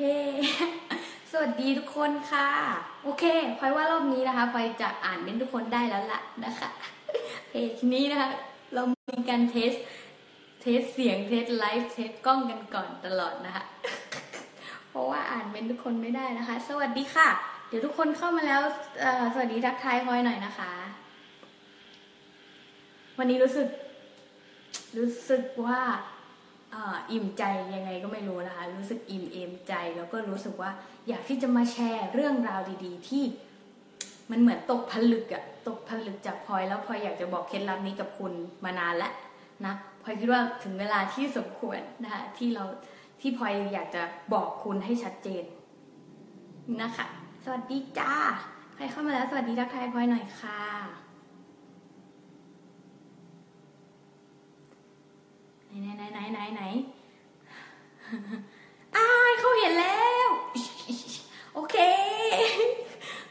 เฮ้ สวัสดีทุกคนค่ะ โอเคพลอยว่ารอบนี้นะคะพลอยจะอ่านเป็นทุกคนได้แล้วล่ะนะคะเพจนี้นะคะ เรามีการ test test เสียง test live test กล้องกันก่อนตลอดนะคะ เพราะว่าอ่านเป็นทุกคนไม่ได้นะคะ สวัสดีค่ะ เดี๋ยวทุกคนเข้ามาแล้วสวัสดีทักทายพลอยหน่อยนะคะ วันนี้รู้สึก รู้สึกว่า อิ่มใจยังไงก็ไม่รู้นะคะ รู้สึกอิ่มเอมใจ แล้วก็รู้สึกว่าอยากที่จะมาแชร์เรื่องราวดีๆ ที่มันเหมือนตกผลึกอะตกผลึกจากพลอยแล้วพลอยอยากจะบอกเคล็ดลับนี้กับคุณมานานแล้วนะพลอยคิดว่าถึงเวลาที่สมควรนะคะที่เราที่พลอยอยากจะบอกคุณให้ชัดเจนนะคะ สวัสดีจ้าใครเข้ามาแล้วสวัสดีทักทายพลอยหน่อยค่ะ ไหนไหนไหนไหนไหนอ้ายเขาเห็นแล้ว โอเค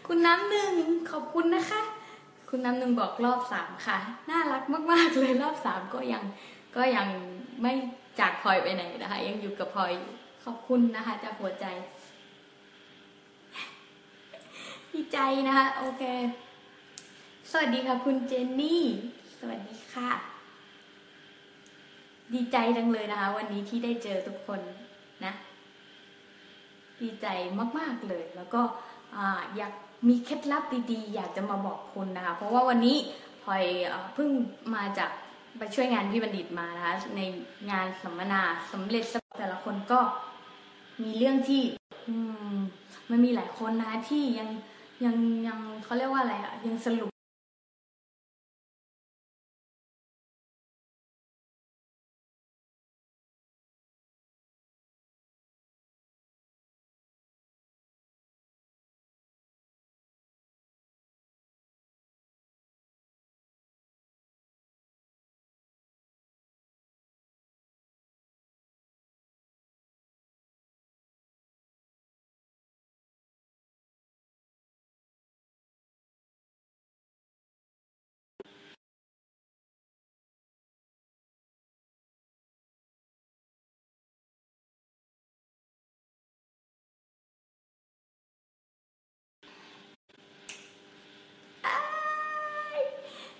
คุณน้ำหนึ่งขอบคุณนะคะ คุณน้ำหนึ่งบอกรอบสามค่ะ น่ารักมากๆเลยรอบสามก็ยังก็ยังไม่จากพลอยไปไหนนะคะ ยังอยู่กับพลอยขอบคุณนะคะจากหัวใจดีใจนะคะ โอเค สวัสดีค่ะคุณเจนนี่ สวัสดีค่ะ ดีใจจังเลยนะคะ วันนี้ที่ได้เจอทุกคนนะ ดีใจมากๆเลย แล้วก็ออยากมีเคล็ดลับดีๆ อยากจะมาบอกคุณนะคะ เพราะว่าวันนี้พลอยเพิ่งมาจากไปช่วยงานพี่บัณฑิตมานะคะ ในงานสัมมนาสำเร็จแต่ละคนก็มีเรื่องที่ อืมมันมีหลายคนนะคะที่ยังยังยังเขาเรียกว่าอะไรอะยังสรุป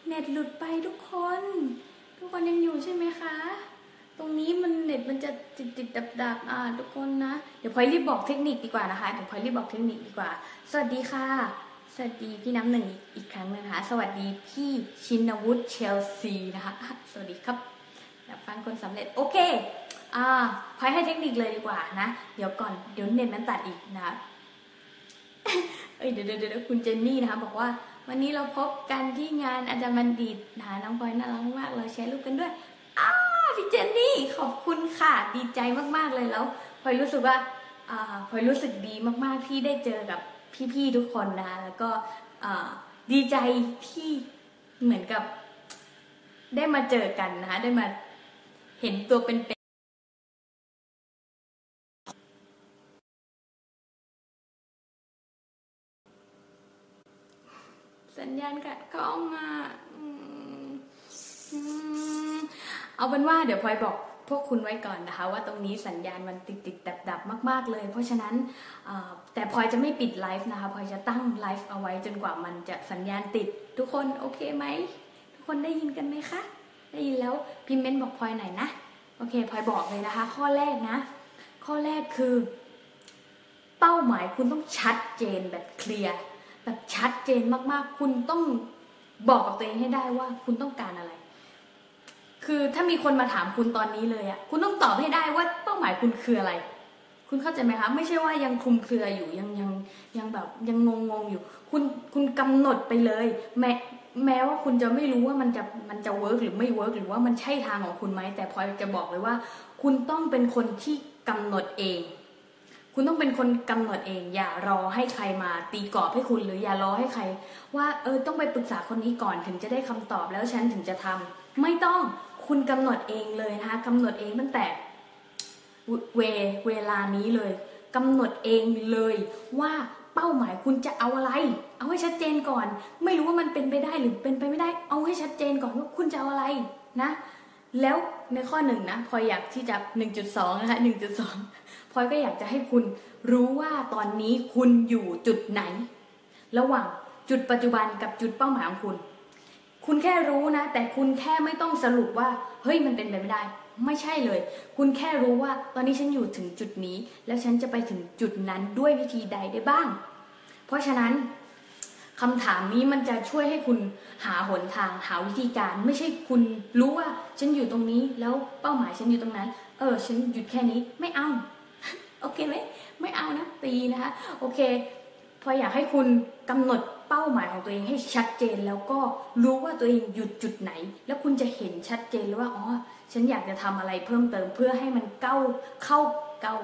เน็ตหลุดไปทุกคน ทุกคนยังอยู่ใช่ไหมคะ ตรงนี้มันเน็ตมันจะติดติดดับดับอ่าทุกคนนะ เดี๋ยวพลอยรีบบอกเทคนิคดีกว่านะคะเดี๋ยวพลอยรีบบอกเทคนิคดีกว่า สวัสดีค่ะ สวัสดีพี่น้ำหนึ่งอีกครั้งนึงนะคะ สวัสดีพี่ชินวุฒิเชลซีนะคะ สวัสดีครับอยากฟังคนสำเร็จโอเคอ่าพลอยให้เทคนิคเลยดีกว่านะ เดี๋ยวก่อนเดี๋ยวเน็ตมันตัดอีกนะเอ้ยเดี๋ยวเดี๋ยวคุณเจนนี่นะคะบอกว่า วันนี้เราพบกันที่งานอาจารย์บัณฑิตนะคะน้องพลอยน่ารักมากเราแชร์รูปกันด้วยอ้าพี่เจนนี่ขอบคุณค่ะดีใจมากๆเลยแล้วพลอยรู้สึกว่าพลอยรู้สึกดีมากๆที่ได้เจอกับพี่ๆทุกคนนะคะแล้วก็ดีใจที่เหมือนกับได้มาเจอกันนะคะได้มาเห็นตัวเป็นๆ สัญญาณกัดกล้องอะเอาเป็นว่าเดี๋ยวพลอยบอกพวกคุณไว้ก่อนนะคะ ว่าตรงนี้สัญญาณมันติดติดดับดับมาก ๆ เลย เพราะฉะนั้นแต่พลอยจะไม่ปิดไลฟ์นะคะพลอยจะตั้งไลฟ์เอาไว้จนกว่ามันจะสัญญาณติด ทุกคนโอเคไหมทุกคนได้ยินกันไหมคะได้ยินแล้วพิมพ์เมนต์บอกพลอยหน่อยนะโอเคพลอยบอกเลยนะคะ ข้อแรกนะ ข้อแรกคือ เป้าหมายคุณต้องชัดเจนแบบเคลียร์ แบบชัดเจนมากๆ คุณต้องบอกกับตัวเองให้ได้ว่าคุณต้องการอะไร คือถ้ามีคนมาถามคุณตอนนี้เลยอะคุณต้องตอบให้ได้ว่าเป้าหมายคุณคืออะไร คุณเข้าใจไหมคะ ไม่ใช่ว่ายังคลุมเครืออยู่ยังยังยังแบบยังงงงๆอยู่ คุณคุณกำหนดไปเลย แม้แม้ว่าคุณจะไม่รู้ว่ามันจะมันจะ work หรือไม่ work หรือว่ามันใช่ทางของคุณไหมแต่พลอยจะบอกเลยว่า คุณต้องเป็นคนที่กำหนดเอง คุณต้องเป็นคนกำหนดเอง อย่ารอให้ใครมาตีกรอบให้คุณ หรืออย่ารอให้ใคร ว่าเออต้องไปปรึกษาคนนี้ก่อนถึงจะได้คำตอบแล้วฉันถึงจะทำไม่ต้องคุณกำหนดเองเลยนะคะกำหนดเองตั้งแต่เวเวลานี้เลยกำหนดเองเลยว่าเป้าหมายคุณจะเอาอะไร เอาให้ชัดเจนก่อน ไม่รู้ว่ามันเป็นไปได้หรือเป็นไปไม่ได้ เอาให้ชัดเจนก่อนว่าคุณจะเอาอะไรนะ แล้วในข้อหนึ่งนะพออยากที่จะ 1.2นะคะ1.2พอ ลอยก็อยากจะให้คุณรู้ว่าตอนนี้คุณอยู่จุดไหน ระหว่างจุดปัจจุบันกับจุดเป้าหมายของคุณ คุณแค่รู้นะ แต่คุณแค่ไม่ต้องสรุปว่า เฮ้ยมันเป็นไปไม่ได้ ไม่ใช่เลย คุณแค่รู้ว่าตอนนี้ฉันอยู่ถึงจุดนี้ แล้วฉันจะไปถึงจุดนั้นด้วยวิธีใดได้บ้าง เพราะฉะนั้นคำถามนี้มันจะช่วยให้คุณหาหนทางหาวิธีการ ไม่ใช่คุณรู้ว่าฉันอยู่ตรงนี้แล้วเป้าหมายฉันอยู่ตรงนั้น เออ ฉันหยุดแค่นี้ไม่เอา โอเคไหมไม่ีนะคะโอเคพออยากให้คุณกำหนดเป้าหมายของตัวเองให้ชัดเจนแล้วก็รู้ว่าตัวเองหยุดจุดไหน แล้วคุณจะเห็นชัดเจนเลยว่าอ๋อฉันอยากจะทำอะไรเพิ่มเติมเพื่อให้มันเก้าเข้าเก้า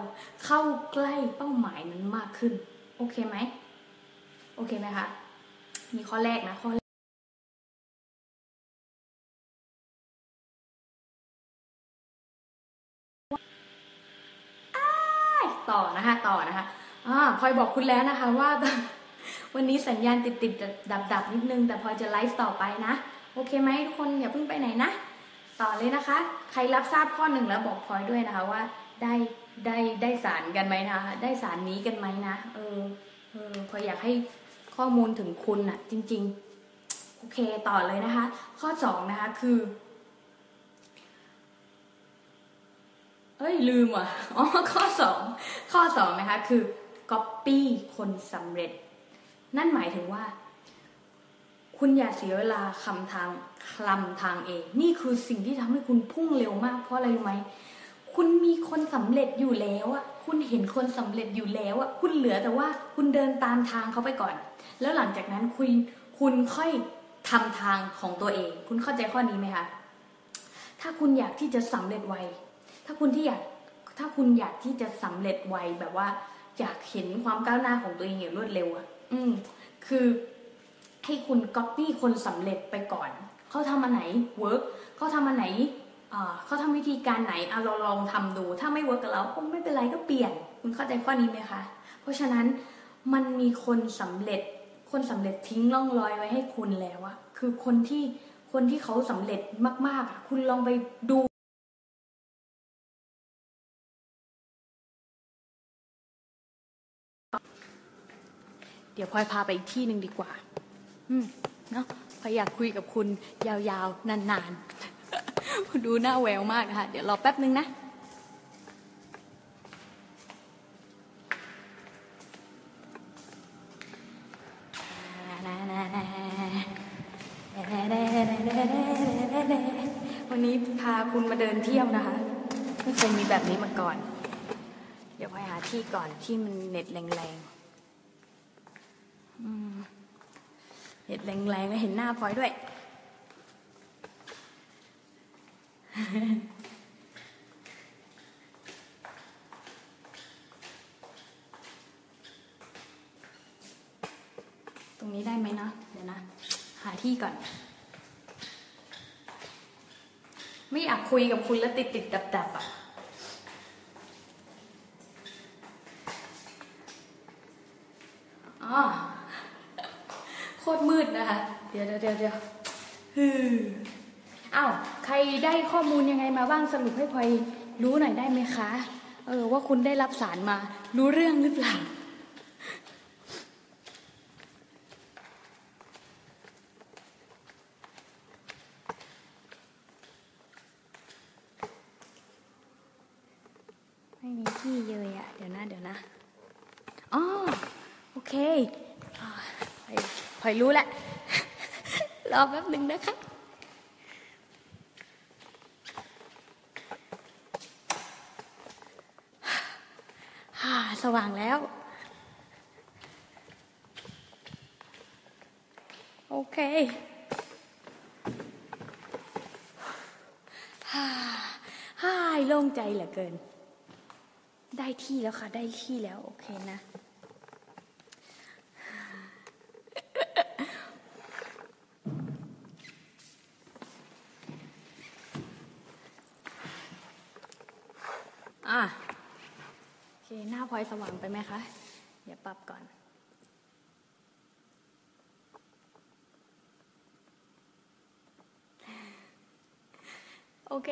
เข้าใกล้เป้าหมายนั้นมากขึ้น โอเคไหมโอเคไหมคะมีข้อแรกนะข้อต่อนะคะต่อนะคะ อ่าพลอยบอกคุณแล้วนะคะว่า วันนี้สัญญาณติดติดดับดับนิดนึง แต่พลอยจะไลฟ์ต่อไปนะ โอเคไหมทุกคนอย่าเพิ่งไปไหนนะ ต่อเลยนะคะ ใครรับทราบข้อหนึ่งแล้วบอกพลอยด้วยนะคะว่าได้ได้ได้สารกันไหมนะคะได้สารนี้กันไหมนะเออเออพลอยอยากให้ข้อมูลถึงคุณอะจริง ๆ โอเคต่อเลยนะคะ ข้อสองนะคะคือเอ้ยลืมอะ อ๋อข้อสองข้อสองนะคะคือ copy คนสำเร็จ นั่นหมายถึงว่า คุณอย่าเสียเวลาคำทางคลำทางเอง นี่คือสิ่งที่ทำให้คุณพุ่งเร็วมาก เพราะอะไรรู้ไหมคุณมีคนสำเร็จอยู่แล้วอะคุณเห็นคนสำเร็จอยู่แล้วอะคุณเหลือแต่ว่าคุณเดินตามทางเขาไปก่อน แล้วหลังจากนั้นคุณคุณค่อยทำทางของตัวเอง คุณเข้าใจข้อนี้ไหมคะถ้าคุณอยากที่จะสำเร็จไวถ้าคุณที่อยากถ้าคุณอยากที่จะสำเร็จไวแบบว่า อยากเห็นความก้าวหน้าของตัวเองอย่างรวดเร็วอะ่ะ อืม คือให้คุณก๊อปปี้คนสำเร็จไปก่อน เขาทำอันไหน work เขาทำอันไหนเขาทำวิธีการไหนเอาเราลองทำดู ถ้าไม่ work กับเราก็ไม่เป็นไรก็เปลี่ยน คุณเข้าใจข้อนี้ไหมคะ เพราะฉะนั้นมันมีคนสำเร็จ คนสำเร็จทิ้งร่องรอยไว้ให้คุณแล้วอะคือคนที่คนที่เขาสำเร็จมากๆอะคุณลองไปดู เดี๋ยวพลอยพาไปอีกที่หนึ่งดีกว่า อืมเนาะพลอยอยากคุยกับคุณยาวๆ นานๆ ดูหน้าแววมากนะคะเดี๋ยวรอแป๊บนึงนะ วันนี้พาคุณมาเดินเที่ยวนะคะ ไม่เคยมีแบบนี้มาก่อน เดี๋ยวพลอยหาที่ก่อนที่มันเน็ตแรงๆ เห็ดแรงๆแล้วเห็นหน้าพลอยด้วย ตรงนี้ได้ไหมนะเดี๋ยวนะ หาที่ก่อน ไม่อยากคุยกับคุณแล้วติดติดดับดับอะอ๋อ โคตรมืดนะคะ เดี๋ยวเดี๋ยวเดี๋ยวฮืออ้าวใครได้ข้อมูลยังไงมาบ้างสรุปให้พลอยรู้หน่อยได้ไหมคะ เออว่าคุณได้รับสารมา รู้เรื่องหรือเปล่าไม่มีที่เยอะเดี๋ยวนะ เดี๋ยวนะอ๋อโอเค พลอยรู้แหละ รอแป๊บหนึ่งนะคะฮ่าสว่างแล้ว โอเคฮ่าฮ่าโล่งใจเหลือเกิน ได้ที่แล้วค่ะ ได้ที่แล้ว โอเคนะอะโอเค หน้าพล อยสว่างไปไหมคะ เดี๋ยวปรับก่อน โอเค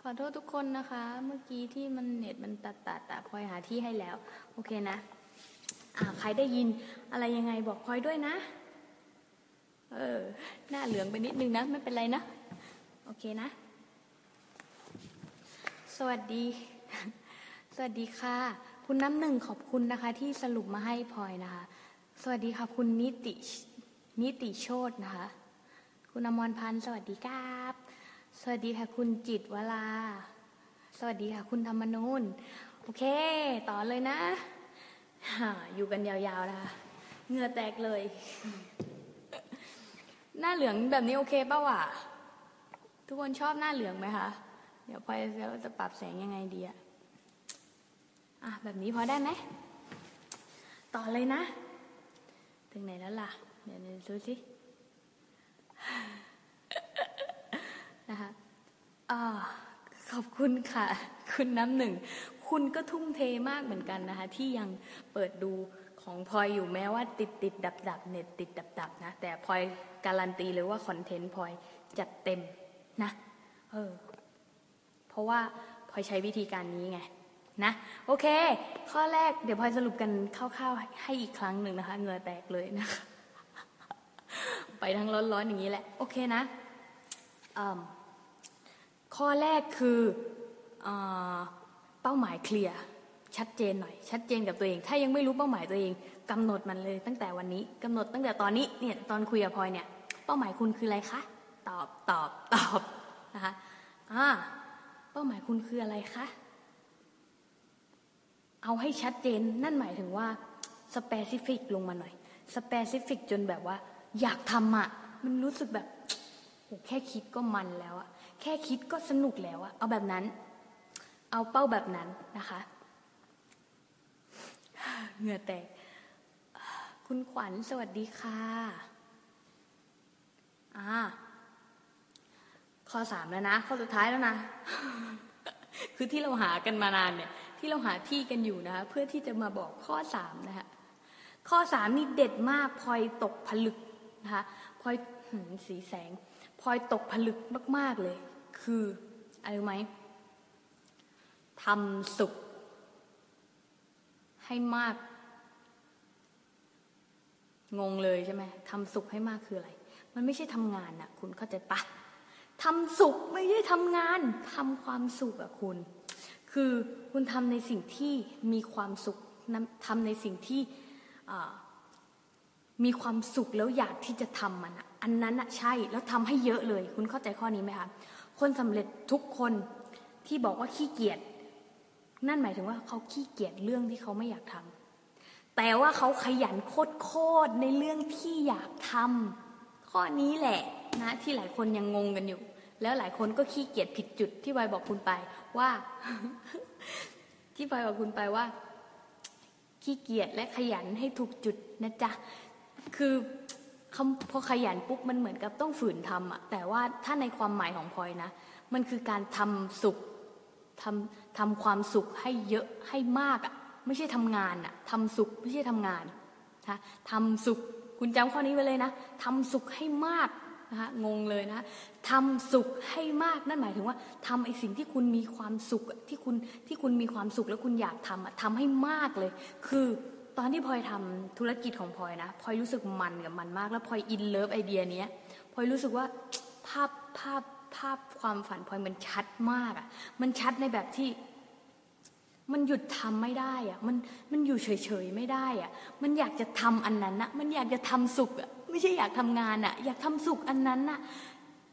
ขอโทษทุกคนนะคะ เมื่อกี้ที่มันเน็ตมันตัดตัดแต่พลอยหาที่ให้แล้ว โอเคนะ อ่าใครได้ยินอะไรยังไงบอกพลอยด้วยนะ เออ หน้าเหลืองไปนิดนึงนะ ไม่เป็นไรนะ โอเคนะ สวัสดี สวัสดีค่ะ คุณน้ำหนึ่งขอบคุณนะคะ ที่สรุปมาให้พลอยนะคะ สวัสดีค่ะ คุณนิตินิติโชตนะคะ คุณอมรพันธ์สวัสดีครับ สวัสดีค่ะ คุณจิตวลา สวัสดีค่ะ คุณธรรมนูนโอเค ต่อเลยนะฮ่าอยู่กันยาวๆนะคะเหงื่อแตกเลย หน้าเหลืองแบบนี้โอเคป่าวะทุกคนชอบหน้าเหลืองไหมคะ เดี๋ยวพลอยจะปรับแสงยังไงดีอะ อะแบบนี้พอได้ไหม ต่อเลยนะ ถึงไหนแล้วล่ะ เดี๋ยวดูสิ นะคะอ่าขอบคุณค่ะ คุณน้ำหนึ่ง คุณก็ทุ่มเทมากเหมือนกันนะคะ ที่ยังเปิดดูของพลอยอยู่แม้ว่าติดติดดับดับเน็ตติดดับดับนะ แต่พลอยการันตีเลยว่าคอนเทนต์พลอยจัดเต็มนะ เออ เพราะว่าพลอยใช้วิธีการนี้ไง นะโอเค ข้อแรกเดี๋ยวพลอยสรุปกันคร่าวๆให้อีกครั้งหนึ่งนะคะเงือแตกเลยนะคะไปทั้งร้อนๆอย่างนี้แหละโอเคนะข้อแรกคือเอเป้าหมายเคลียร์ชัดเจนหน่อยชัดเจนกับตัวเอง ถ้ายังไม่รู้เป้าหมายตัวเองกำหนดมันเลยตั้งแต่วันนี้กำหนดตั้งแต่ตอนนี้เนี่ยตอนคุยกับพลอยเนี่ยเป้าหมายคุณคืออะไรคะตอบตอบตอบนะคะอ่าเป้าหมายคุณคืออะไรคะ เอาให้ชัดเจนนั่นหมายถึงว่า specific ลงมาหน่อย specific จนแบบว่า อยากทำอะ มันรู้สึกแบบโอ้แค่คิดก็มันแล้วอะแค่คิดก็สนุกแล้วอะเอาแบบนั้น เอาเป้าแบบนั้นนะคะเหงื่อแตก คุณขวัญสวัสดีค่ะอ่าข้อสามแล้วนะ ข้อสุดท้ายแล้วนะ คือที่เราหากันมานานเนี่ย ที่เราหาที่กันอยู่นะคะเพื่อที่จะมาบอกข้อสามนะคะข้อสามนี่เด็ดมากพลอยตกผลึกนะคะพลอยหืมสีแสงพลอยตกผลึกมาก ๆ เลย คืออะไรไหมทำสุข ให้มาก งงเลยใช่ไหมทำสุขให้มากคืออะไร มันไม่ใช่ทำงานนะคุณเข้าใจปะทำสุขไม่ใช่ทำงานทำความสุขอะคุณ คือคุณทำในสิ่งที่มีความสุขทำในสิ่งที่มีความสุขแล้วอยากที่จะทำมันอันนั้นอะใช่แล้วทำให้เยอะเลย คุณเข้าใจข้อนี้ไหมคะคนสำเร็จทุกคนที่บอกว่าขี้เกียจนั่นหมายถึงว่าเขาขี้เกียจเรื่องที่เขาไม่อยากทำแต่ว่าเขาขยันโคตรในเรื่องที่อยากทำข้อนี้แหละนะที่หลายคนยังงงกันอยู่ แล้วหลายคนก็ขี้เกียจผิดจุดที่วายบอกคุณไปว่า ที่วายบอกคุณไปว่า ขี้เกียจและขยันให้ถูกจุดนะจ๊ะคือพอขยันปุ๊บมันเหมือนกับต้องฝืนทำอะแต่ว่าถ้าในความหมายของพลอยนะ มันคือการทำสุขทำทำความสุขให้เยอะให้มากอะไม่ใช่ทำงานอะทำสุขไม่ใช่ทำงานนะทำสุขคุณจำข้อนี้ไว้เลยนะทำสุขให้มาก นะคะงงเลยนะทำสุขให้มากนั่นหมายถึงว่าทำไอสิ่งที่คุณมีความสุขที่คุณที่คุณมีความสุขแล้วคุณอยากทำอะทำให้มากเลย คือตอนที่พลอยทำธุรกิจของพลอยนะพลอยรู้สึกมันกับมันมากแล้วพลอย in love ไอเดียนี้พลอยรู้สึกว่าภาพภาพภาพความฝันพลอยมันชัดมากอะ่ะ มันชัดในแบบที่ มันหยุดทำไม่ได้อะ่ะ มันมันอยู่เฉยๆไม่ได้อะ่ะ มันอยากจะทำอันนั้นนะมันอยากจะทำสุขอะ่ะ ไม่ใช่อยากทำงานอะอยากทำสุขอันนั้นน่ะ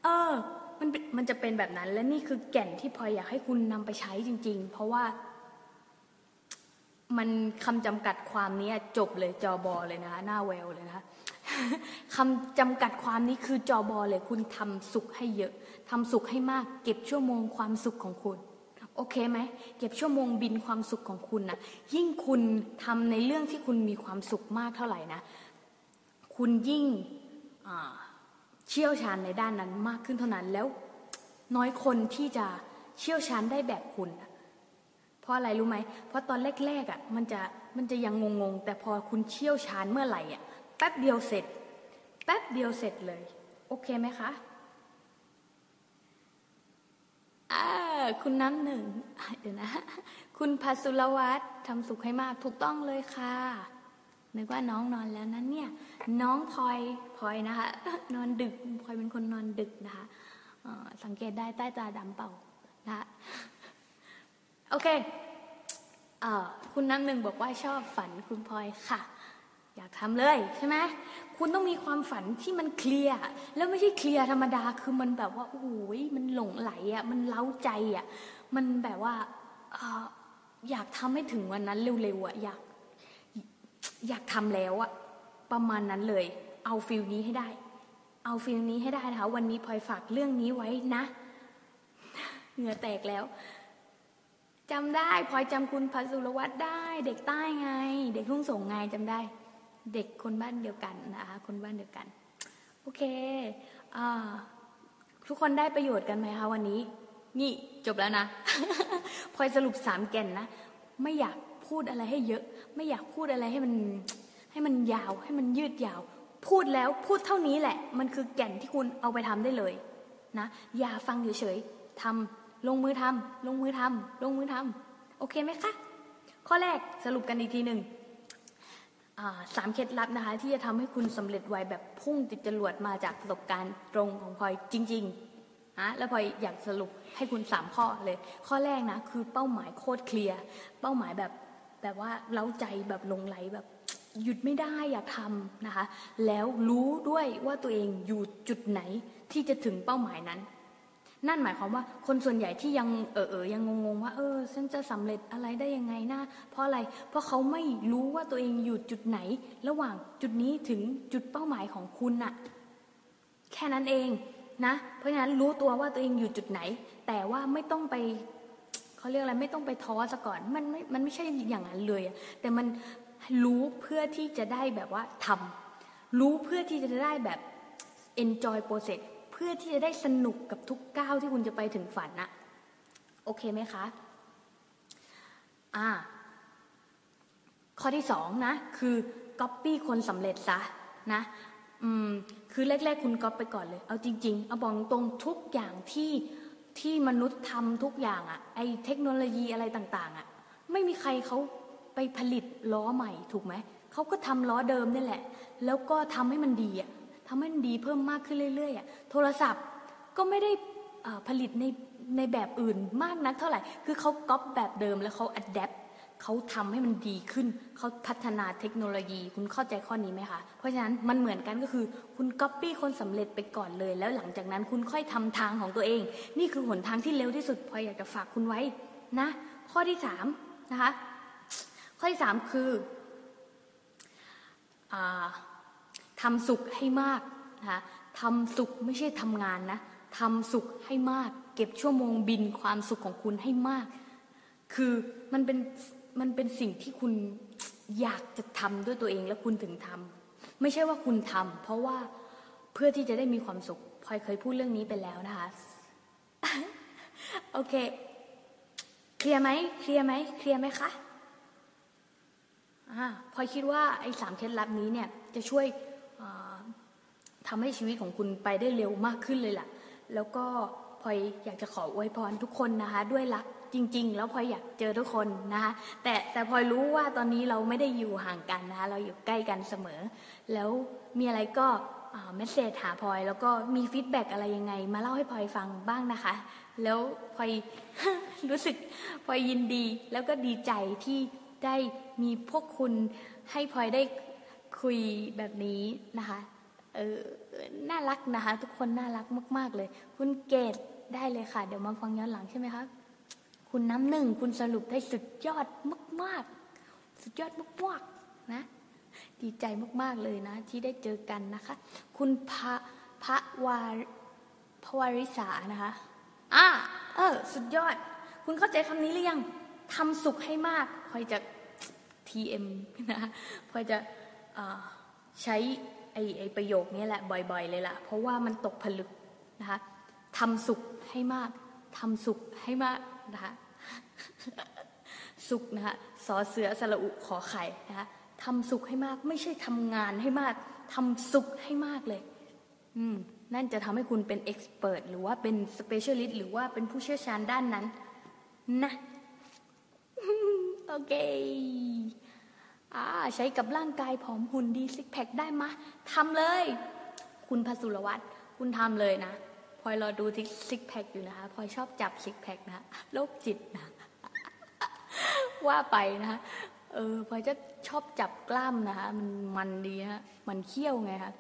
เออ มันมันจะเป็นแบบนั้น และนี่คือแก่นที่พลอยอยากให้คุณนำไปใช้จริง ๆ เพราะว่า มันคำจำกัดความนี้จบเลยจอบอเลยนะคะหน้าแววเลยนะคะคำจำกัดความนี้คือจอบอเลยคุณทำสุขให้เยอะทำสุขให้มาก เก็บชั่วโมงความสุขของคุณ โอเคไหมเก็บชั่วโมงบินความสุขของคุณนะยิ่งคุณทำในเรื่องที่คุณมีความสุขมากเท่าไหร่นะ คุณยิ่งเชี่ยวชาญในด้านนั้นมากขึ้นเท่านั้น แล้วน้อยคนที่จะเชี่ยวชาญได้แบบคุณ เพราะอะไรรู้ไหม เพราะตอนแรกๆอะมันจะมันจะยังงงๆ แต่พอคุณเชี่ยวชาญเมื่อไหร่อะแป๊บเดียวเสร็จ แป๊บเดียวเสร็จเลย โอเคไหมคะอ่าคุณน้ำหนึ่งเดี๋ยวนะ คุณพัสุรวัตรทำสุขให้มากถูกต้องเลยค่ะ นึกว่าน้องนอนแล้วนั้นเนี่ยน้องพลอยพลอยนะคะนอนดึกพลอยเป็นคนนอนดึกนะคะสังเกตได้ใต้ตาดำเป่านะโอเคอคุณน้ำหนึ่งบอกว่าชอบฝันคุณพลอยค่ะ อยากทำเลยใช่ไหมคุณต้องมีความฝันที่มันเคลียร์แล้วไม่ใช่เคลียร์ธรรมดาคือมันแบบว่าโอ้ยมันหลงไหลอะมันเล้าใจอะมันแบบว่าอยากทำให้ถึงวันนั้นเร็วๆอะอยาก อยากทำแล้วอะประมาณนั้นเลย เอาฟิลนี้ให้ได้ เอาฟิลนี้ให้ได้นะคะ วันนี้พลอยฝากเรื่องนี้ไว้นะ เหงื่อแตกแล้วจำได้พลอยจำคุณพัสุรวัตรได้ เด็กใต้ไง เด็กทุ่งส่งไงจำได้ เด็กคนบ้านเดียวกันนะคะคนบ้านเดียวกัน โอเคอทุกคนได้ประโยชน์กันไหมคะวันนี้ นี่จบแล้วนะพลอยสรุปสามแก่นนะ ไม่อยาก พูดอะไรให้เยอะ ไม่อยากพูดอะไรให้มันให้มันยาว ให้มันยืดยาว พูดแล้วพูดเท่านี้แหละ มันคือแก่นที่คุณเอาไปทำได้เลยนะอย่าฟังเฉยๆทำลงมือทำลงมือทำลงมือทำโอเคไหมคะข้อแรกสรุปกันอีกทีหนึ่งสามเคล็ดลับนะคะ ที่จะทำให้คุณสำเร็จไวแบบพุ่งติดจรวดมาจากประสบการณ์ตรงของพลอยจริงๆนะแล้วพลอยอยากสรุปให้คุณสามข้อเลย ข้อแรกนะคือเป้าหมายโคตรเคลียร์เป้าหมายแบบ แบบว่าเล้าใจแบบลงไหลแบบหยุดไม่ได้อยากทำนะคะ แล้วรู้ด้วยว่าตัวเองอยู่จุดไหนที่จะถึงเป้าหมายนั้น นั่นหมายความว่าคนส่วนใหญ่ที่ยังเออเออยังงงๆว่า เออฉันจะสำเร็จอะไรได้ยังไงนะเพราะอะไรเพราะเขาไม่รู้ว่าตัวเองอยู่จุดไหน ระหว่างจุดนี้ถึงจุดเป้าหมายของคุณน่ะ แค่นั้นเองนะ เพราะฉะนั้นรู้ตัวว่าตัวเองอยู่จุดไหน แต่ว่าไม่ต้องไป เขาเรียกอะไรไม่ต้องไปท้อซะก่อนมันไม่มันไม่ใช่อย่างนั้นเลยแต่มันรู้เพื่อที่จะได้แบบว่าทำรู้เพื่อที่จะได้แบบ enjoy process เพื่อที่จะได้สนุกกับทุกก้าวที่คุณจะไปถึงฝันนะโอเคไหมคะอ่าข้อที่สองนะคือ copy คนสำเร็จซะนะอืมคือแรก ๆ คุณก๊อปไปก่อนเลย เอาจริง ๆ เอาบอกตรงทุกอย่างที่ ที่มนุษย์ทำทุกอย่างอะไอเทคโนโลยีอะไรต่างๆอะไม่มีใครเขาไปผลิตล้อใหม่ถูกไหมเขาก็ทำล้อเดิมนี่แหละ แล้วก็ทำให้มันดีอะทำให้มันดีเพิ่มมากขึ้นเรื่อยๆอะโทรศัพท์ก็ไม่ได้ผลิตในในแบบอื่นมากนักเท่าไหร่ คือเขาก๊อปแบบเดิมแล้วเขาอัดแอป เขาทำให้มันดีขึ้น เขาพัฒนาเทคโนโลยี คุณเข้าใจข้อนี้ไหมคะ เพราะฉะนั้นมันเหมือนกันก็คือ คุณก๊อปปี้คนสำเร็จไปก่อนเลย แล้วหลังจากนั้นคุณค่อยทำทางของตัวเอง นี่คือหนทางที่เร็วที่สุดพออยากจะฝากคุณไว้นะ ข้อที่สามนะคะ ข้อที่สามคืออทำสุขให้มากนะคะทำสุขไม่ใช่ทำงานนะทำสุขให้มาก เก็บชั่วโมงบินความสุขของคุณให้มาก คือมันเป็น มันเป็นสิ่งที่คุณอยากจะทำด้วยตัวเองแล้วคุณถึงทำไม่ใช่ว่าคุณทำเพราะว่าเพื่อที่จะได้มีความสุขพลอยเคยพูดเรื่องนี้ไปแล้วนะคะ โอเค เคลียร์ไหมเคลียร์ไหมเคลียร์ไหมคะอ่าพลอยคิดว่าไอ้สามเคล็ดลับนี้เนี่ยจะช่วยทำให้ชีวิตของคุณไปได้เร็วมากขึ้นเลยล่ะ แล้วก็ พลอยอยากจะขออวยพรทุกคนนะคะ ด้วยรักจริง ๆ แล้วพลอยอยากเจอทุกคนนะคะแต่แต่พลอยรู้ว่าตอนนี้เราไม่ได้อยู่ห่างกันนะคะเราอยู่ใกล้กันเสมอ แล้วมีอะไรก็เมสเซจหาพลอยแล้วก็มีฟีดแบ็กอะไรยังไง มาเล่าให้พลอยฟังบ้างนะคะ แล้วพลอยรู้สึกพลอยยินดี แล้วก็ดีใจที่ได้มีพวกคุณให้พลอยได้คุยแบบนี้นะคะเออน่ารักนะคะ ทุกคนน่ารักมาก ๆ เลย คุณเกด ได้เลยค่ะ เดี๋ยวมาฟังย้อนหลังใช่ไหมคะคุณน้ำหนึ่งคุณสรุปได้สุดยอดมากๆ สุดยอดมากๆนะ ดีใจมากๆเลยนะ ที่ได้เจอกันนะคะ คุณพระพระวาพวาริสานะคะอ่าเออ สุดยอด คุณเข้าใจคำนี้หรือยังทำสุขให้มากพอยจะ TM นะพอยจะใช้ไอไอประโยคนี้แหละบ่อย ๆ เลยล่ะ เพราะว่ามันตกผลึกนะคะ ทำสุขให้มากทำสุขให้มากนะคะสุขนะคะสอเสือสระอุขอไข่นะคะทำสุขให้มาก ไม่ใช่ทำงานให้มากทำสุขให้มากเลย อืมนั่นจะทำให้คุณเป็น expert หรือว่าเป็น specialist หรือว่าเป็นผู้เชี่ยวชาญด้านนั้น นะโอเคอ่าใช้กับร่างกายผอมหุ่นดีซิกแพคได้มะทำเลย คุณพสุรวัตรคุณทำเลยนะ พลอยรอดูซิกแพคอยู่นะคะพลอยชอบจับซิกแพคนะโรคจิตนะว่าไปนะคะเออพลอยจะชอบจับกล้ามนะคะมันมันดีฮะมันเขี้ยวไงคะ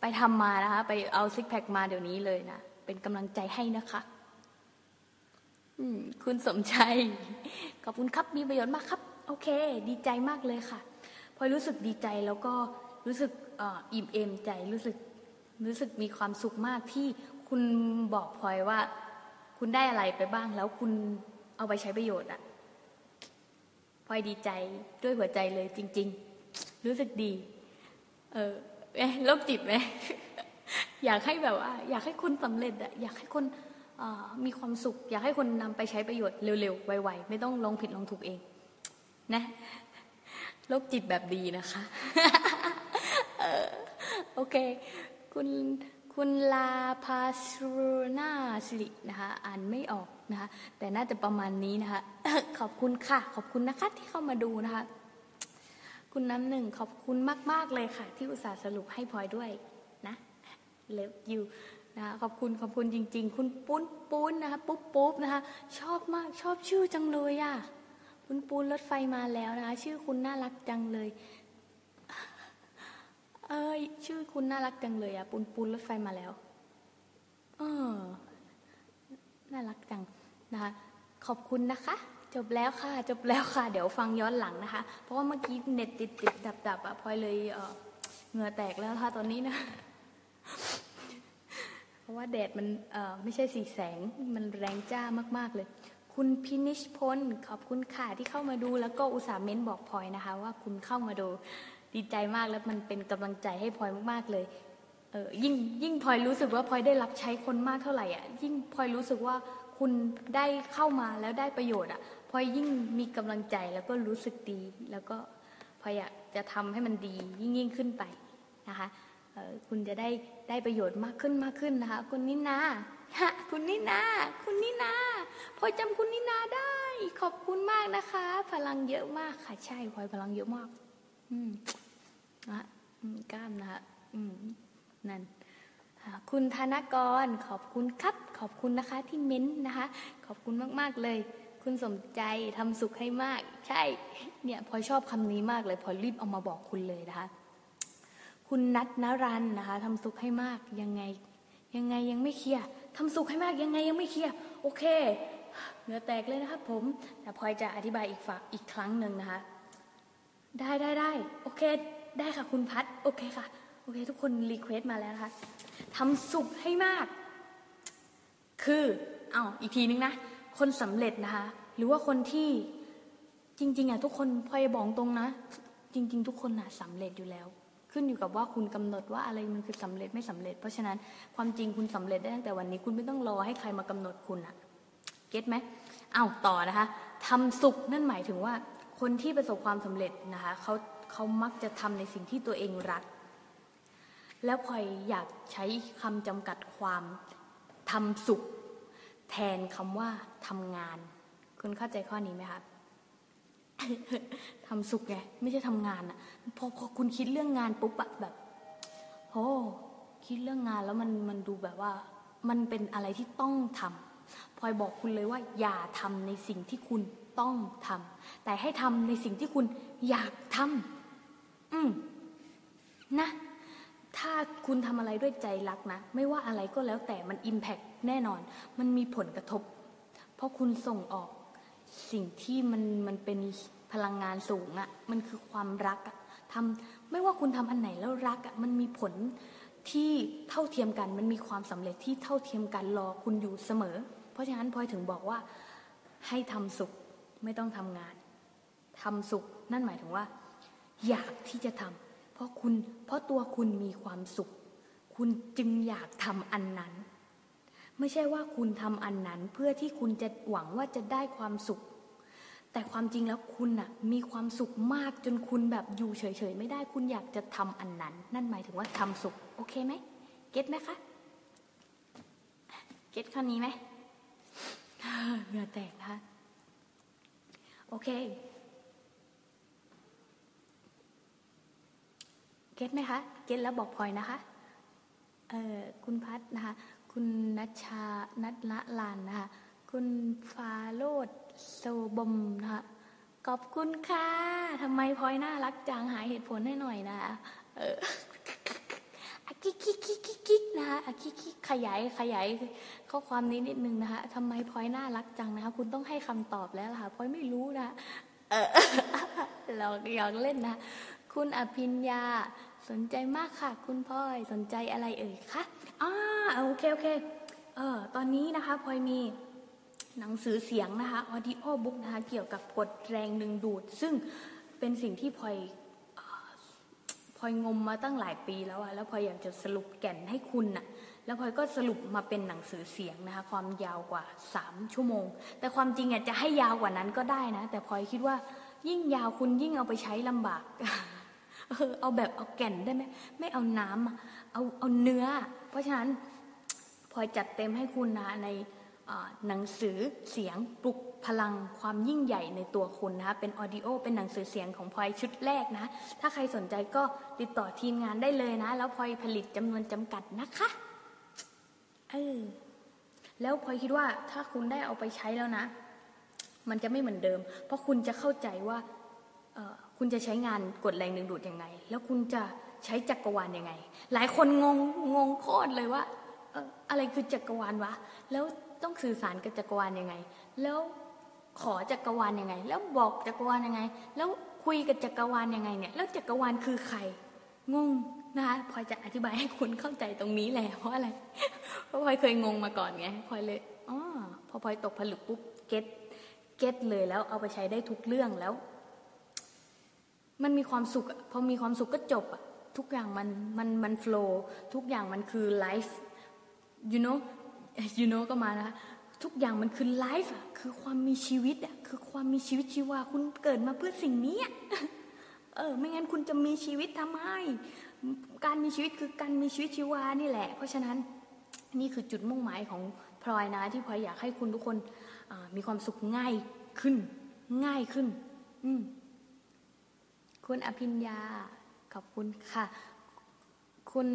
ไปทำมานะคะ ไปเอาซิกแพคมาเดี๋ยวนี้เลยนะเป็นกำลังใจให้นะคะอืมคุณสมชัยขอบคุณครับมีประโยชน์มากครับ โอเค ดีใจมากเลยค่ะพลอยรู้สึกดีใจแล้วก็รู้สึกออิ่มเอมใจรู้สึกรู้สึกมีความสุขมากที่ คุณบอกพลอยว่า คุณได้อะไรไปบ้างแล้วคุณเอาไปใช้ประโยชน์อะพลอยดีใจด้วยหัวใจเลยจริง ๆ รู้สึกดี เออเอ๊ะโรคจิตไหมอยากให้แบบว่า อยากให้คุณสำเร็จอะอยากให้คนมีความสุข อยากให้คนนำไปใช้ประโยชน์เร็วๆไวๆไม่ต้องลองผิดลองถูกเอง นะโรคจิตแบบดีนะคะ โอเค คุณ คุณลาพาสูนาสิรินะคะอ่านไม่ออกนะคะแต่น่าจะประมาณนี้นะคะขอบคุณค่ะ ขอบคุณนะคะที่เข้ามาดูนะคะ คุณน้ำหนึ่งขอบคุณมาก ๆ เลยค่ะ ที่อุตส่าห์สรุปให้พลอยด้วยนะเลิฟยูนะคะขอบคุณขอบคุณจริง ๆ คุณปุ้นปุ้นนะคะปุ๊บปุ๊บนะคะชอบมากชอบชื่อจังเลยอะปุ้นปุ้นรถไฟมาแล้วนะคะชื่อคุณน่ารักจังเลย เอ้ยชื่อคุณน่ารักจังเลยอะปุนปุนรถไฟมาแล้ว เออ น่ารักจังนะคะขอบคุณนะคะ จบแล้วค่ะ จบแล้วค่ะ เดี๋ยวฟังย้อนหลังนะคะ เพราะว่าเมื่อกี้เน็ตติดติดดับดับอะพลอยเลยเออเหงื่อแตกแล้วค่ะตอนนี้นะ เพราะว่าแดดมันเออไม่ใช่สีแสงมันแรงจ้ามาก ๆ เลย คุณพินิชพลขอบคุณค่ะที่เข้ามาดูแล้วก็อุตส่าห์เม้นบอกพลอยนะคะ ว่าคุณเข้ามาดู ดีใจมากแล้วมันเป็นกำลังใจให้พลอยมากๆเลยเออยิ่งยิ่งพลอยรู้สึกว่าพลอยได้รับใช้คนมากเท่าไหร่อะยิ่งพลอยรู้สึกว่าคุณได้เข้ามาแล้วได้ประโยชน์อะพลอยยิ่งมีกำลังใจแล้วก็รู้สึกดี แล้วก็พลอยอยากจะทำให้มันดียิ่งยิ่งขึ้นไปนะคะเออคุณจะได้ได้ประโยชน์มากขึ้นมากขึ้นนะคะ คุณนินาฮะคุณนินาคุณนินาพลอยจำคุณนินาได้ ขอบคุณมากนะคะ พลังเยอะมากค่ะ ใช่พลอยพลังเยอะมาก อืม นะกล้ามนะคะอืมนั่นคุณธนกรขอบคุณครับ ขอบคุณนะคะที่เม้นนะคะ ขอบคุณมาก ๆ เลย คุณสมใจทำสุขให้มาก ใช่ เนี่ยพอชอบคำนี้มากเลย พอรีบเอามาบอกคุณเลยนะคะ คุณนัทนรันนะคะทำสุขให้มากยังไง ยังไงยังไม่เคลียร์ทำสุขให้มากยังไงยังไม่เคลียร์โอเคเนื้อแตกเลยนะครับผมแต่พลอยจะอธิบายอีกฝากอีกครั้งหนึ่งนะคะ ได้ได้ได้โอเค ได้ค่ะคุณพัดโอเคค่ะ โอเค ทุกคน request มาแล้วนะคะทำสุขให้มาก คือเอาอีกทีนึงนะ คนสำเร็จนะคะ หรือว่าคนที่จริง ๆอะทุกคนพลอยบอกตรงนะ จริง ๆ ทุกคนน่ะสำเร็จอยู่แล้ว ขึ้นอยู่กับว่าคุณกำหนดว่าอะไรมันคือสำเร็จไม่สำเร็จ เพราะฉะนั้นความจริงคุณสำเร็จได้ตั้งแต่วันนี้ คุณไม่ต้องรอให้ใครมากำหนดคุณอะ get ไหมเอาต่อนะคะทำสุขนั่นหมายถึงว่าคนที่ประสบความสำเร็จนะคะเขา เขามักจะทำในสิ่งที่ตัวเองรัก แล้วพลอยอยากใช้คำจำกัดความทำสุข แทนคำว่าทำงาน คุณเข้าใจข้อนี้ไหมคะทำสุขไงไม่ใช่ทำงานอะพอพอคุณคิดเรื่องงานปุ๊บอะแบบโอ้คิดเรื่องงานแล้วมันมันดูแบบว่า มันเป็นอะไรที่ต้องทำพลอยบอกคุณเลยว่า อย่าทำในสิ่งที่คุณต้องทำแต่ให้ทำในสิ่งที่คุณอยากทำ อืมนะ ถ้าคุณทำอะไรด้วยใจรักนะ ไม่ว่าอะไรก็แล้วแต่มันอิมแพกแน่นอน มันมีผลกระทบ เพราะคุณส่งออกสิ่งที่มันมันเป็นพลังงานสูงอะ่ะ มันคือความรักอะ่ะทำไม่ว่าคุณทำอันไหนแล้วรักอะ่ะ มันมีผลที่เท่าเทียมกัน มันมีความสำเร็จที่เท่าเทียมกันรอคุณอยู่เสมอ เพราะฉะนั้นพลอยถึงบอกว่าให้ทำสุขไม่ต้องทำงานทำสุขนั่นหมายถึงว่า อยากที่จะทำเพราะคุณเพราะตัวคุณมีความสุข คุณจึงอยากทำอันนั้น ไม่ใช่ว่าคุณทำอันนั้นเพื่อที่คุณจะหวังว่าจะได้ความสุข แต่ความจริงแล้วคุณน่ะมีความสุขมากจนคุณแบบอยู่เฉยๆไม่ได้คุณอยากจะทำอันนั้น นั่นหมายถึงว่าทำสุขโอเคไหม get ไหมคะ get ข้อนี้ไหมเหงื่อแตกนะโอเค get ไหมคะ get แล้วบอกพลอยนะคะเอ่อคุณพัฒนะคะ คุณนัชชา นัทละลานนะคะ คุณฟาโรดโซบมนะคะขอบคุณค่ะทำไมพลอยน่ารักจังหาเหตุผลให้หน่อยนะเอออะกิ๊กกิ๊กกิ๊กกิ๊กกิ๊กนะคะอะกิ๊กกิ๊กขยายขยายข้อความนี้นิดนึงนะคะทำไมพลอยน่ารักจังนะคะ คุณต้องให้คำตอบแล้วล่ะค่ะพลอยไม่รู้นะเออเราอยากเล่นนะ คุณอภิญญา สนใจมากค่ะ คุณพลอยสนใจอะไรเอ่ยคะอ่าโอเค โอเค เออตอนนี้นะคะพลอยมีหนังสือเสียงนะคะ audio book นะคะเกี่ยวกับกฎแรงดึงดูด ซึ่งเป็นสิ่งที่พลอยพลอยงมมาตั้งหลายปีแล้วอะแล้วพลอยอยากจะสรุปแก่นให้คุณน่ะ แล้วพลอยก็สรุปมาเป็นหนังสือเสียงนะคะ ความยาวกว่า 3 ชั่วโมง แต่ความจริงอะจะให้ยาวกว่านั้นก็ได้นะ แต่พลอยคิดว่ายิ่งยาวคุณยิ่งเอาไปใช้ลำบาก เออเอาแบบเอาแก่นได้ไหมไม่เอาน้ำเอาเอาเนื้อ เพราะฉะนั้นพลอยจัดเต็มให้คุณนะในหนังสือเสียงปลุกพลังความยิ่งใหญ่ในตัวคุณนะคะเป็นออดิโอเป็นหนังสือเสียงของพลอยชุดแรกนะ ถ้าใครสนใจก็ติดต่อทีมงานได้เลยนะ แล้วพลอยผลิตจำนวนจำกัดนะคะเออแล้วพลอยคิดว่าถ้าคุณได้เอาไปใช้แล้วนะ มันจะไม่เหมือนเดิม เพราะคุณจะเข้าใจว่าเอ่อ คุณจะใช้งานกดแรงดึงดูดยังไง แล้วคุณจะใช้จักรวาลยังไง หลายคนงงงงโคตรเลยว่าเอ่ออะไรคือจักรวาลวะ แล้วต้องสื่อสารกับจักรวาลยังไง แล้วขอจักรวาลยังไง แล้วบอกจักรวาลยังไง แล้วคุยกับจักรวาลยังไงเนี่ย แล้วจักรวาลคือใคร งงนะคะพลอยจะอธิบายให้คุณเข้าใจตรงนี้แหละเพราะอะไร เพราะพลอยเคยงงมาก่อนไงพลอยเลยอ๋อพอพลอยตกผลึกปุ๊บget get เลยแล้วเอาไปใช้ได้ทุกเรื่องแล้ว มันมีความสุขพอมีความสุขก็จบอะทุกอย่างมันมันมัน flow ทุกอย่างมันคือ life you know you know ก็มานะทุกอย่างมันคือ life อะคือความมีชีวิตอะคือความมีชีวิตชีวาคุณเกิดมาเพื่อสิ่งนี้เออไม่งั้นคุณจะมีชีวิตทำไมการมีชีวิตคือการมีชีวิตชีวานี่แหละ เพราะฉะนั้นนี่คือจุดมุ่งหมายของพลอยนะ ที่พลอยอยากให้คุณทุกคนมีความสุขง่ายขึ้น ง่ายขึ้น อืม คุณอภิญญา ขอบคุณค่ะ คุณ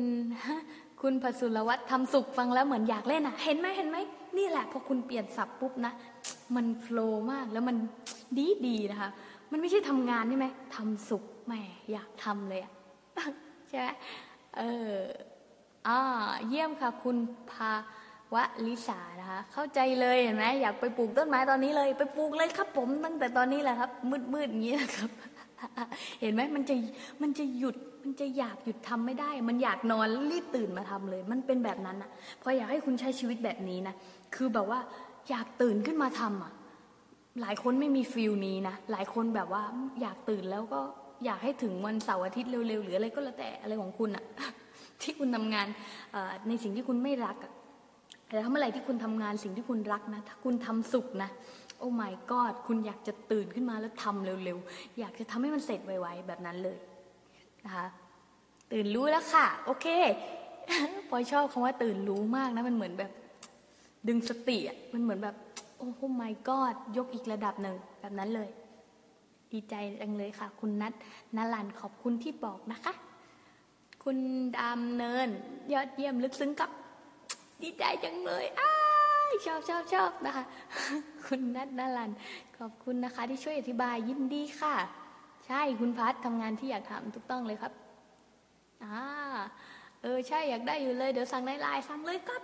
คุณผสุรวัตรทำสุขฟังแล้วเหมือนอยากเล่นอะ เห็นไหมเห็นไหมนี่แหละพอคุณเปลี่ยนศัพท์ปุ๊บนะ มันโฟล์มากแล้วมันดีดีนะคะ มันไม่ใช่ทำงานใช่ไหมทำสุขแหมอยากทำเลยอะใช่ไหมเอออ่าเยี่ยมค่ะ คุณภาวะลิสานะคะ เข้าใจเลยเห็นไหมอยากไปปลูกต้นไม้ตอนนี้เลย ไปปลูกเลยครับผมตั้งแต่ตอนนี้แหละครับ มืดๆอย่างนี้นะครับ เห็นไหมมันจะมันจะหยุดมันจะอยากหยุดทำไม่ได้ มันอยากนอนรีบตื่นมาทำเลย มันเป็นแบบนั้นอะพออยากให้คุณใช้ชีวิตแบบนี้นะคือแบบว่าอยากตื่นขึ้นมาทำอะหลายคนไม่มีฟิลนี้นะหลายคนแบบว่าอยากตื่นแล้วก็อยากให้ถึงวันเสาร์อาทิตย์เร็วๆหรืออะไรก็แล้วแต่อะไรของคุณอะที่คุณทำงานในสิ่งที่คุณไม่รักอะแต่ถ้าเมื่อไหร่ที่คุณทำงานสิ่งที่คุณรักนะ ถ้าคุณทำสุขนะ โอ้ my god คุณอยากจะตื่นขึ้นมาแล้วทำเร็วๆ อยากจะทำให้มันเสร็จไวๆ แบบนั้นเลยนะคะตื่นรู้แล้วค่ะ โอเคปอยชอบคำว่าตื่นรู้มากนะ มันเหมือนแบบ ดึงสติอะมันเหมือนแบบ โอ้ my god ยกอีกระดับหนึ่งแบบนั้นเลย ดีใจจังเลยค่ะ คุณนัทนลันขอบคุณที่บอกนะคะ คุณดำเนิน ยอดเยี่ยมลึกซึ้งกับ ดีใจจังเลยอ้าย ชอบชอบชอบนะคะ คุณนัทนลันขอบคุณนะคะ ที่ช่วยอธิบายยินดีค่ะ ใช่คุณพัททำงานที่อยากทำถูกต้องเลยครับอ่าเออใช่อยากได้อยู่เลย เดี๋ยวสั่งในไลน์สั่งเลยครับ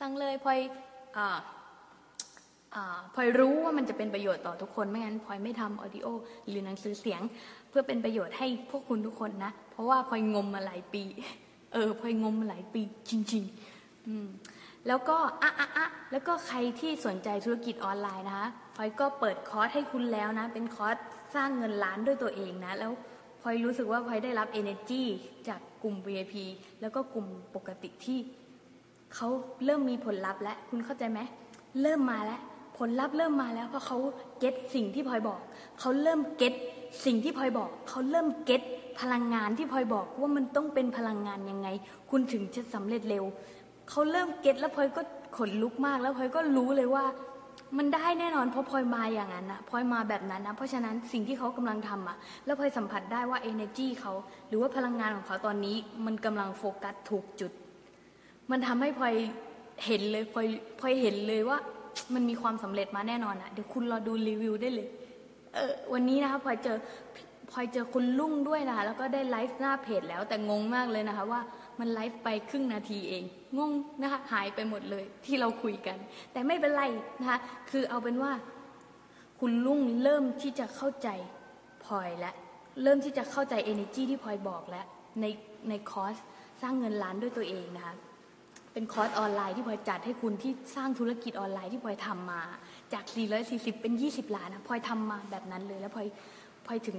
สั่งเลยพลอยอ่าอ่าพลอยรู้ว่ามันจะเป็นประโยชน์ต่อทุกคนไม่งั้นพลอยไม่ทำ audio หรือหนังสือเสียง เพื่อเป็นประโยชน์ให้พวกคุณทุกคนนะ เพราะว่าพลอยงมมาหลายปี เออพลอยงมมาหลายปีจริง ๆ อืม แล้วก็อะอะอะแล้วก็ใครที่สนใจธุรกิจออนไลน์นะคะพลอยก็เปิดคอร์สให้คุณแล้วนะ เป็นคอร์สสร้างเงินล้านด้วยตัวเองนะ แล้วพลอยรู้สึกว่าพลอยได้รับ energy จากกลุ่ม VIP แล้วก็กลุ่มปกติที่เขาเริ่มมีผลลัพธ์แล้วคุณเข้าใจไหมเริ่มมาแล้วผลลัพธ์เริ่มมาแล้วเพราะเขาเก็ตสิ่งที่พลอยบอกเขาเริ่มเก็ตสิ่งที่พลอยบอกเขาเริ่มเก็ตพลังงานที่พลอยบอกว่ามันต้องเป็นพลังงานยังไง คุณถึงจะสำเร็จเร็ว เขาเริ่มเก็ตแล้วพลอยก็ขนลุกมากแล้วพลอยก็รู้เลยว่า มันได้แน่นอนเพราะพลอยมาอย่างนั้นนะพลอยมาแบบนั้นนะเพราะฉะนั้นสิ่งที่เขากำลังทำอะ แล้วพลอยสัมผัสได้ว่า energy เขาหรือว่าพลังงานของเขาตอนนี้มันกำลังโฟกัสถูกจุด มันทำให้พลอยเห็นเลยพลอยพลอยเห็นเลยว่า มันมีความสำเร็จมาแน่นอนอะเดี๋ยวคุณรอดูรีวิวได้เลยเออวันนี้นะคะพลอยเจอพลอยเจอคุณลุ่งด้วยนะคะแล้วก็ได้ไลฟ์หน้าเพจแล้วแต่งงมากเลยนะคะว่า มันไลฟ์ไปครึ่งนาทีเองงงนะคะหายไปหมดเลยที่เราคุยกัน แต่ไม่เป็นไรนะคะคือเอาเป็นว่า คุณลุงเริ่มที่จะเข้าใจพลอยและเริ่มที่จะเข้าใจ energy ที่พลอยบอกแล้วในในคอร์สสร้างเงินล้านด้วยตัวเองนะคะเป็นคอร์สออนไลน์ที่พลอยจัดให้คุณที่สร้างธุรกิจออนไลน์ที่พลอยทำมา จาก 440 เป็น 20 ล้านนะพลอยทำมาแบบนั้นเลยแล้วพลอยพลอยถึง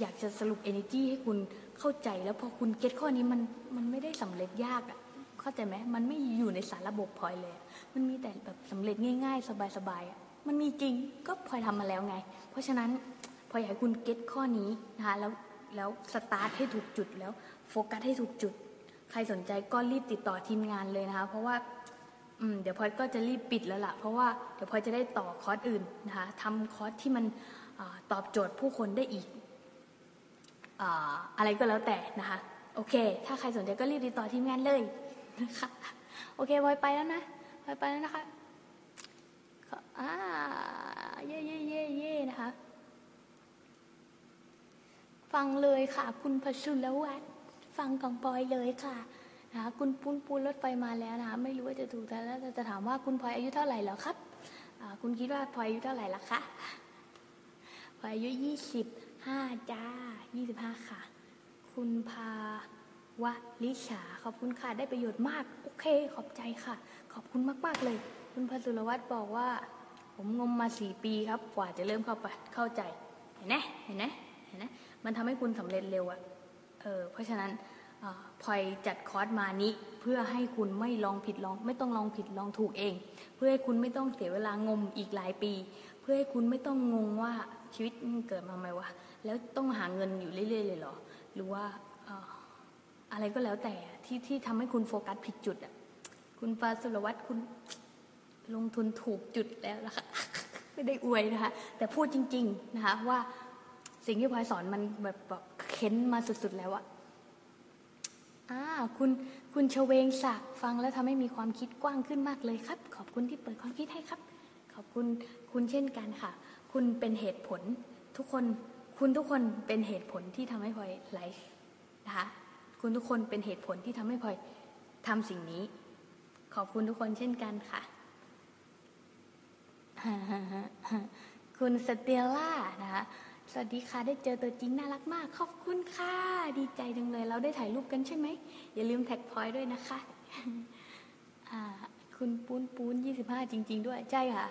อยากจะสรุป energy ให้คุณเข้าใจแล้วพอคุณ get ข้อนี้มันมันไม่ได้สำเร็จยากอะ่ะเข้าใจไหมมันไม่อยู่ในสารระบบพลอยเลย มันมีแต่แบบสำเร็จง่ายๆ สบายๆอะมันมีจริงก็พลอยทำมาแล้วไง เพราะฉะนั้นพลอยอยากให้คุณ get ข้อนี้นะคะแล้วแล้วสตาร์ทให้ถูกจุดแล้วโฟกัสให้ถูกจุด ใครสนใจก็รีบติดต่อทีมงานเลยนะคะ เพราะว่าอืมเดี๋ยวพลอยก็จะรีบปิดแล้วล่ะ เพราะว่าเดี๋ยวพลอยจะได้ต่อคอร์สอื่นนะคะทำคอร์สที่มันอตอบโจทย์ผู้คนได้อีก อะไรก็แล้วแต่นะคะ โอเค ถ้าใครสนใจก็รีบติดต่อทีมงานเลยนะคะโอเคพอยไปแล้วนะพอยไปแล้วนะคะอ่าเย่เย่เย่เย่นะคะ ฟังเลยค่ะ คุณพชุลวัฒน์ฟังของปอยเลยค่ะนะคะคุณปุ้นปูนรถไฟมาแล้วนะคะไม่รู้ว่าจะถูกแต่แล้วจะถามว่าคุณพลอยอายุเท่าไหร่แล้วครับคุณคิดว่าพลอยอายุเท่าไหร่ละคะพลอยอายุยี่สิบ ห้าจ้ายี่สิบห้าค่ะ คุณพาวะลิชา ขอบคุณค่ะ ได้ประโยชน์มาก โอเค ขอบใจค่ะ ขอบคุณมาก ๆ เลย คุณพสุรวัตรบอกว่า ผมงมมาสี่ปีครับ กว่าจะเริ่มเข้าไปเข้าใจ เห็นไหมเห็นไหมเห็นไหมมันทำให้คุณสำเร็จเร็วอะเออ เพราะฉะนั้นพลอยจัดคอร์สมานี้ เพื่อให้คุณไม่ลองผิดลอง ไม่ต้องลองผิดลองถูกเอง เพื่อให้คุณไม่ต้องเสียเวลางมอีกหลายปี เพื่อให้คุณไม่ต้องงงว่าชีวิตมันเกิดมาไมวะ แล้วต้องหาเงินอยู่เรื่อย ๆ เลยเหรอ หรือว่าอะไรก็แล้วแต่ที่ที่ทำให้คุณโฟกัสผิดจุดอะคุณปาสุรวัตรคุณลงทุนถูกจุดแล้วนะคะไม่ได้อวยนะคะ แต่พูดจริง ๆ นะคะ ว่าสิ่งที่พลอยสอนมันแบบแบบเค้นมาสุด ๆ แล้วอะอ่าคุณคุณเฉวงศักฟังแล้วทำให้มีความคิดกว้างขึ้นมากเลยครับ ขอบคุณที่เปิดความคิดให้ครับ ขอบคุณคุณเช่นกันค่ะ คุณเป็นเหตุผลทุกคน คุณทุกคนเป็นเหตุผลที่ทำให้พลอยไลฟ์นะคะคุณทุกคนเป็นเหตุผลที่ทำให้พลอยทำสิ่งนี้ ขอบคุณทุกคนเช่นกันค่ะ คุณสเตลล่านะคะสวัสดีค่ะได้เจอตัวจริงน่ารักมาก ขอบคุณค่ะ ดีใจจังเลย เราได้ถ่ายรูปกันใช่ไหม อย่าลืมแท็กพลอยด้วยนะคะคุณปูนปูนยี่สิบห้าจริง ๆ ด้วย ใช่ค่ะ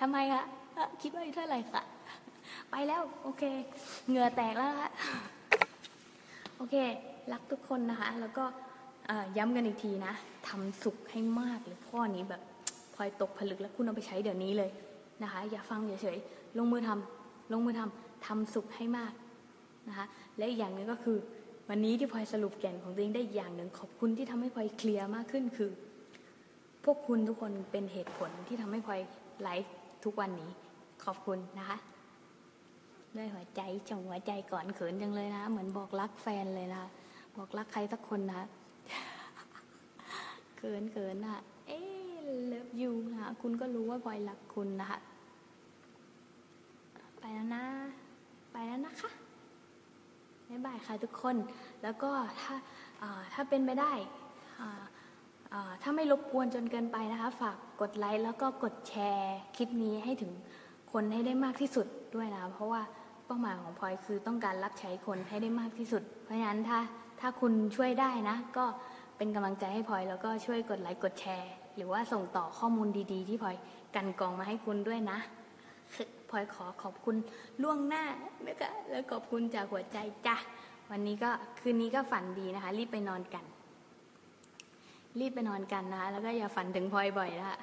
ทำไมคะคิดว่าเท่าไหร่ค่ะ ไปแล้วโอเคเหงื่อแตกแล้วละโอเค รักทุกคนนะคะ แล้วก็ย้ำกันอีกทีนะทำสุขให้มากเลยข้อนี้แบบพลอยตกผลึกแล้วคุณเอาไปใช้เดี๋ยวนี้เลยนะคะ อย่าฟังเฉยๆลงมือทำลงมือทำทำสุขให้มากนะคะ และอีกอย่างหนึ่งก็คือ วันนี้ที่พลอยสรุปแก่นของตัวเองได้อย่างหนึ่งขอบคุณที่ทำให้พลอยเคลียร์มากขึ้นคือ พวกคุณทุกคนเป็นเหตุผลที่ทำให้พลอยไลฟ์ทุกวันนี้ ขอบคุณนะคะ ด้วยหัวใจจงหัวใจก่อนเขินจังเลยนะ เหมือนบอกรักแฟนเลยนะบอกรักใครสักคนนะเขินเขินนะเอ๊เลิฟยูนะคุณก็รู้ว่าพลอยรักคุณนะคะไปแล้วนะ ไปแล้วนะคะบ๊ายบายค่ะทุกคน แล้วก็ถ้าถ้าเป็นไปได้ถ้าไม่รบกวนจนเกินไปนะคะ ฝากกดไลค์แล้วก็กดแชร์คลิปนี้ให้ถึง คนให้ได้มากที่สุดด้วยนะเพราะว่าเป้าหมายของพลอยคือต้องการรับใช้คนให้ได้มากที่สุด เพราะฉะนั้นถ้าถ้าคุณช่วยได้นะ ก็เป็นกำลังใจให้พลอยแล้วก็ช่วยกดไลค์กดแชร์ หรือว่าส่งต่อข้อมูลดีๆ ที่พลอยกันกองมาให้คุณด้วยนะพลอยขอขอบคุณล่วงหน้านะคะแล้วขอบคุณจากหัวใจจ้ะวันนี้ก็คืนนี้ก็ฝันดีนะคะ รีบไปนอนกัน รีบไปนอนกันนะแล้วก็อย่าฝันถึงพลอยบ่อยนะ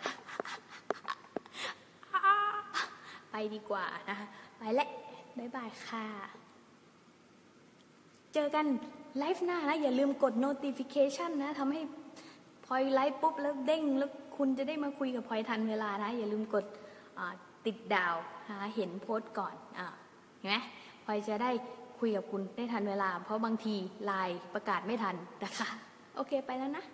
ไปดีกว่านะคะไปแล้วบ๊ายบายค่ะ เจอกันไลฟ์หน้านะ อย่าลืมกด notification นะทำให้พลอยไลฟ์ปุ๊บแล้วเด้งแล้วคุณจะได้มาคุยกับพลอยทันเวลานะ อย่าลืมกดติดดาวหาเห็นโพสต์ก่อนอเห็นไหมพลอยจะได้คุยกับคุณได้ทันเวลา เพราะบางทีไลน์ประกาศไม่ทันนะคะ โอเคไปแล้วนะ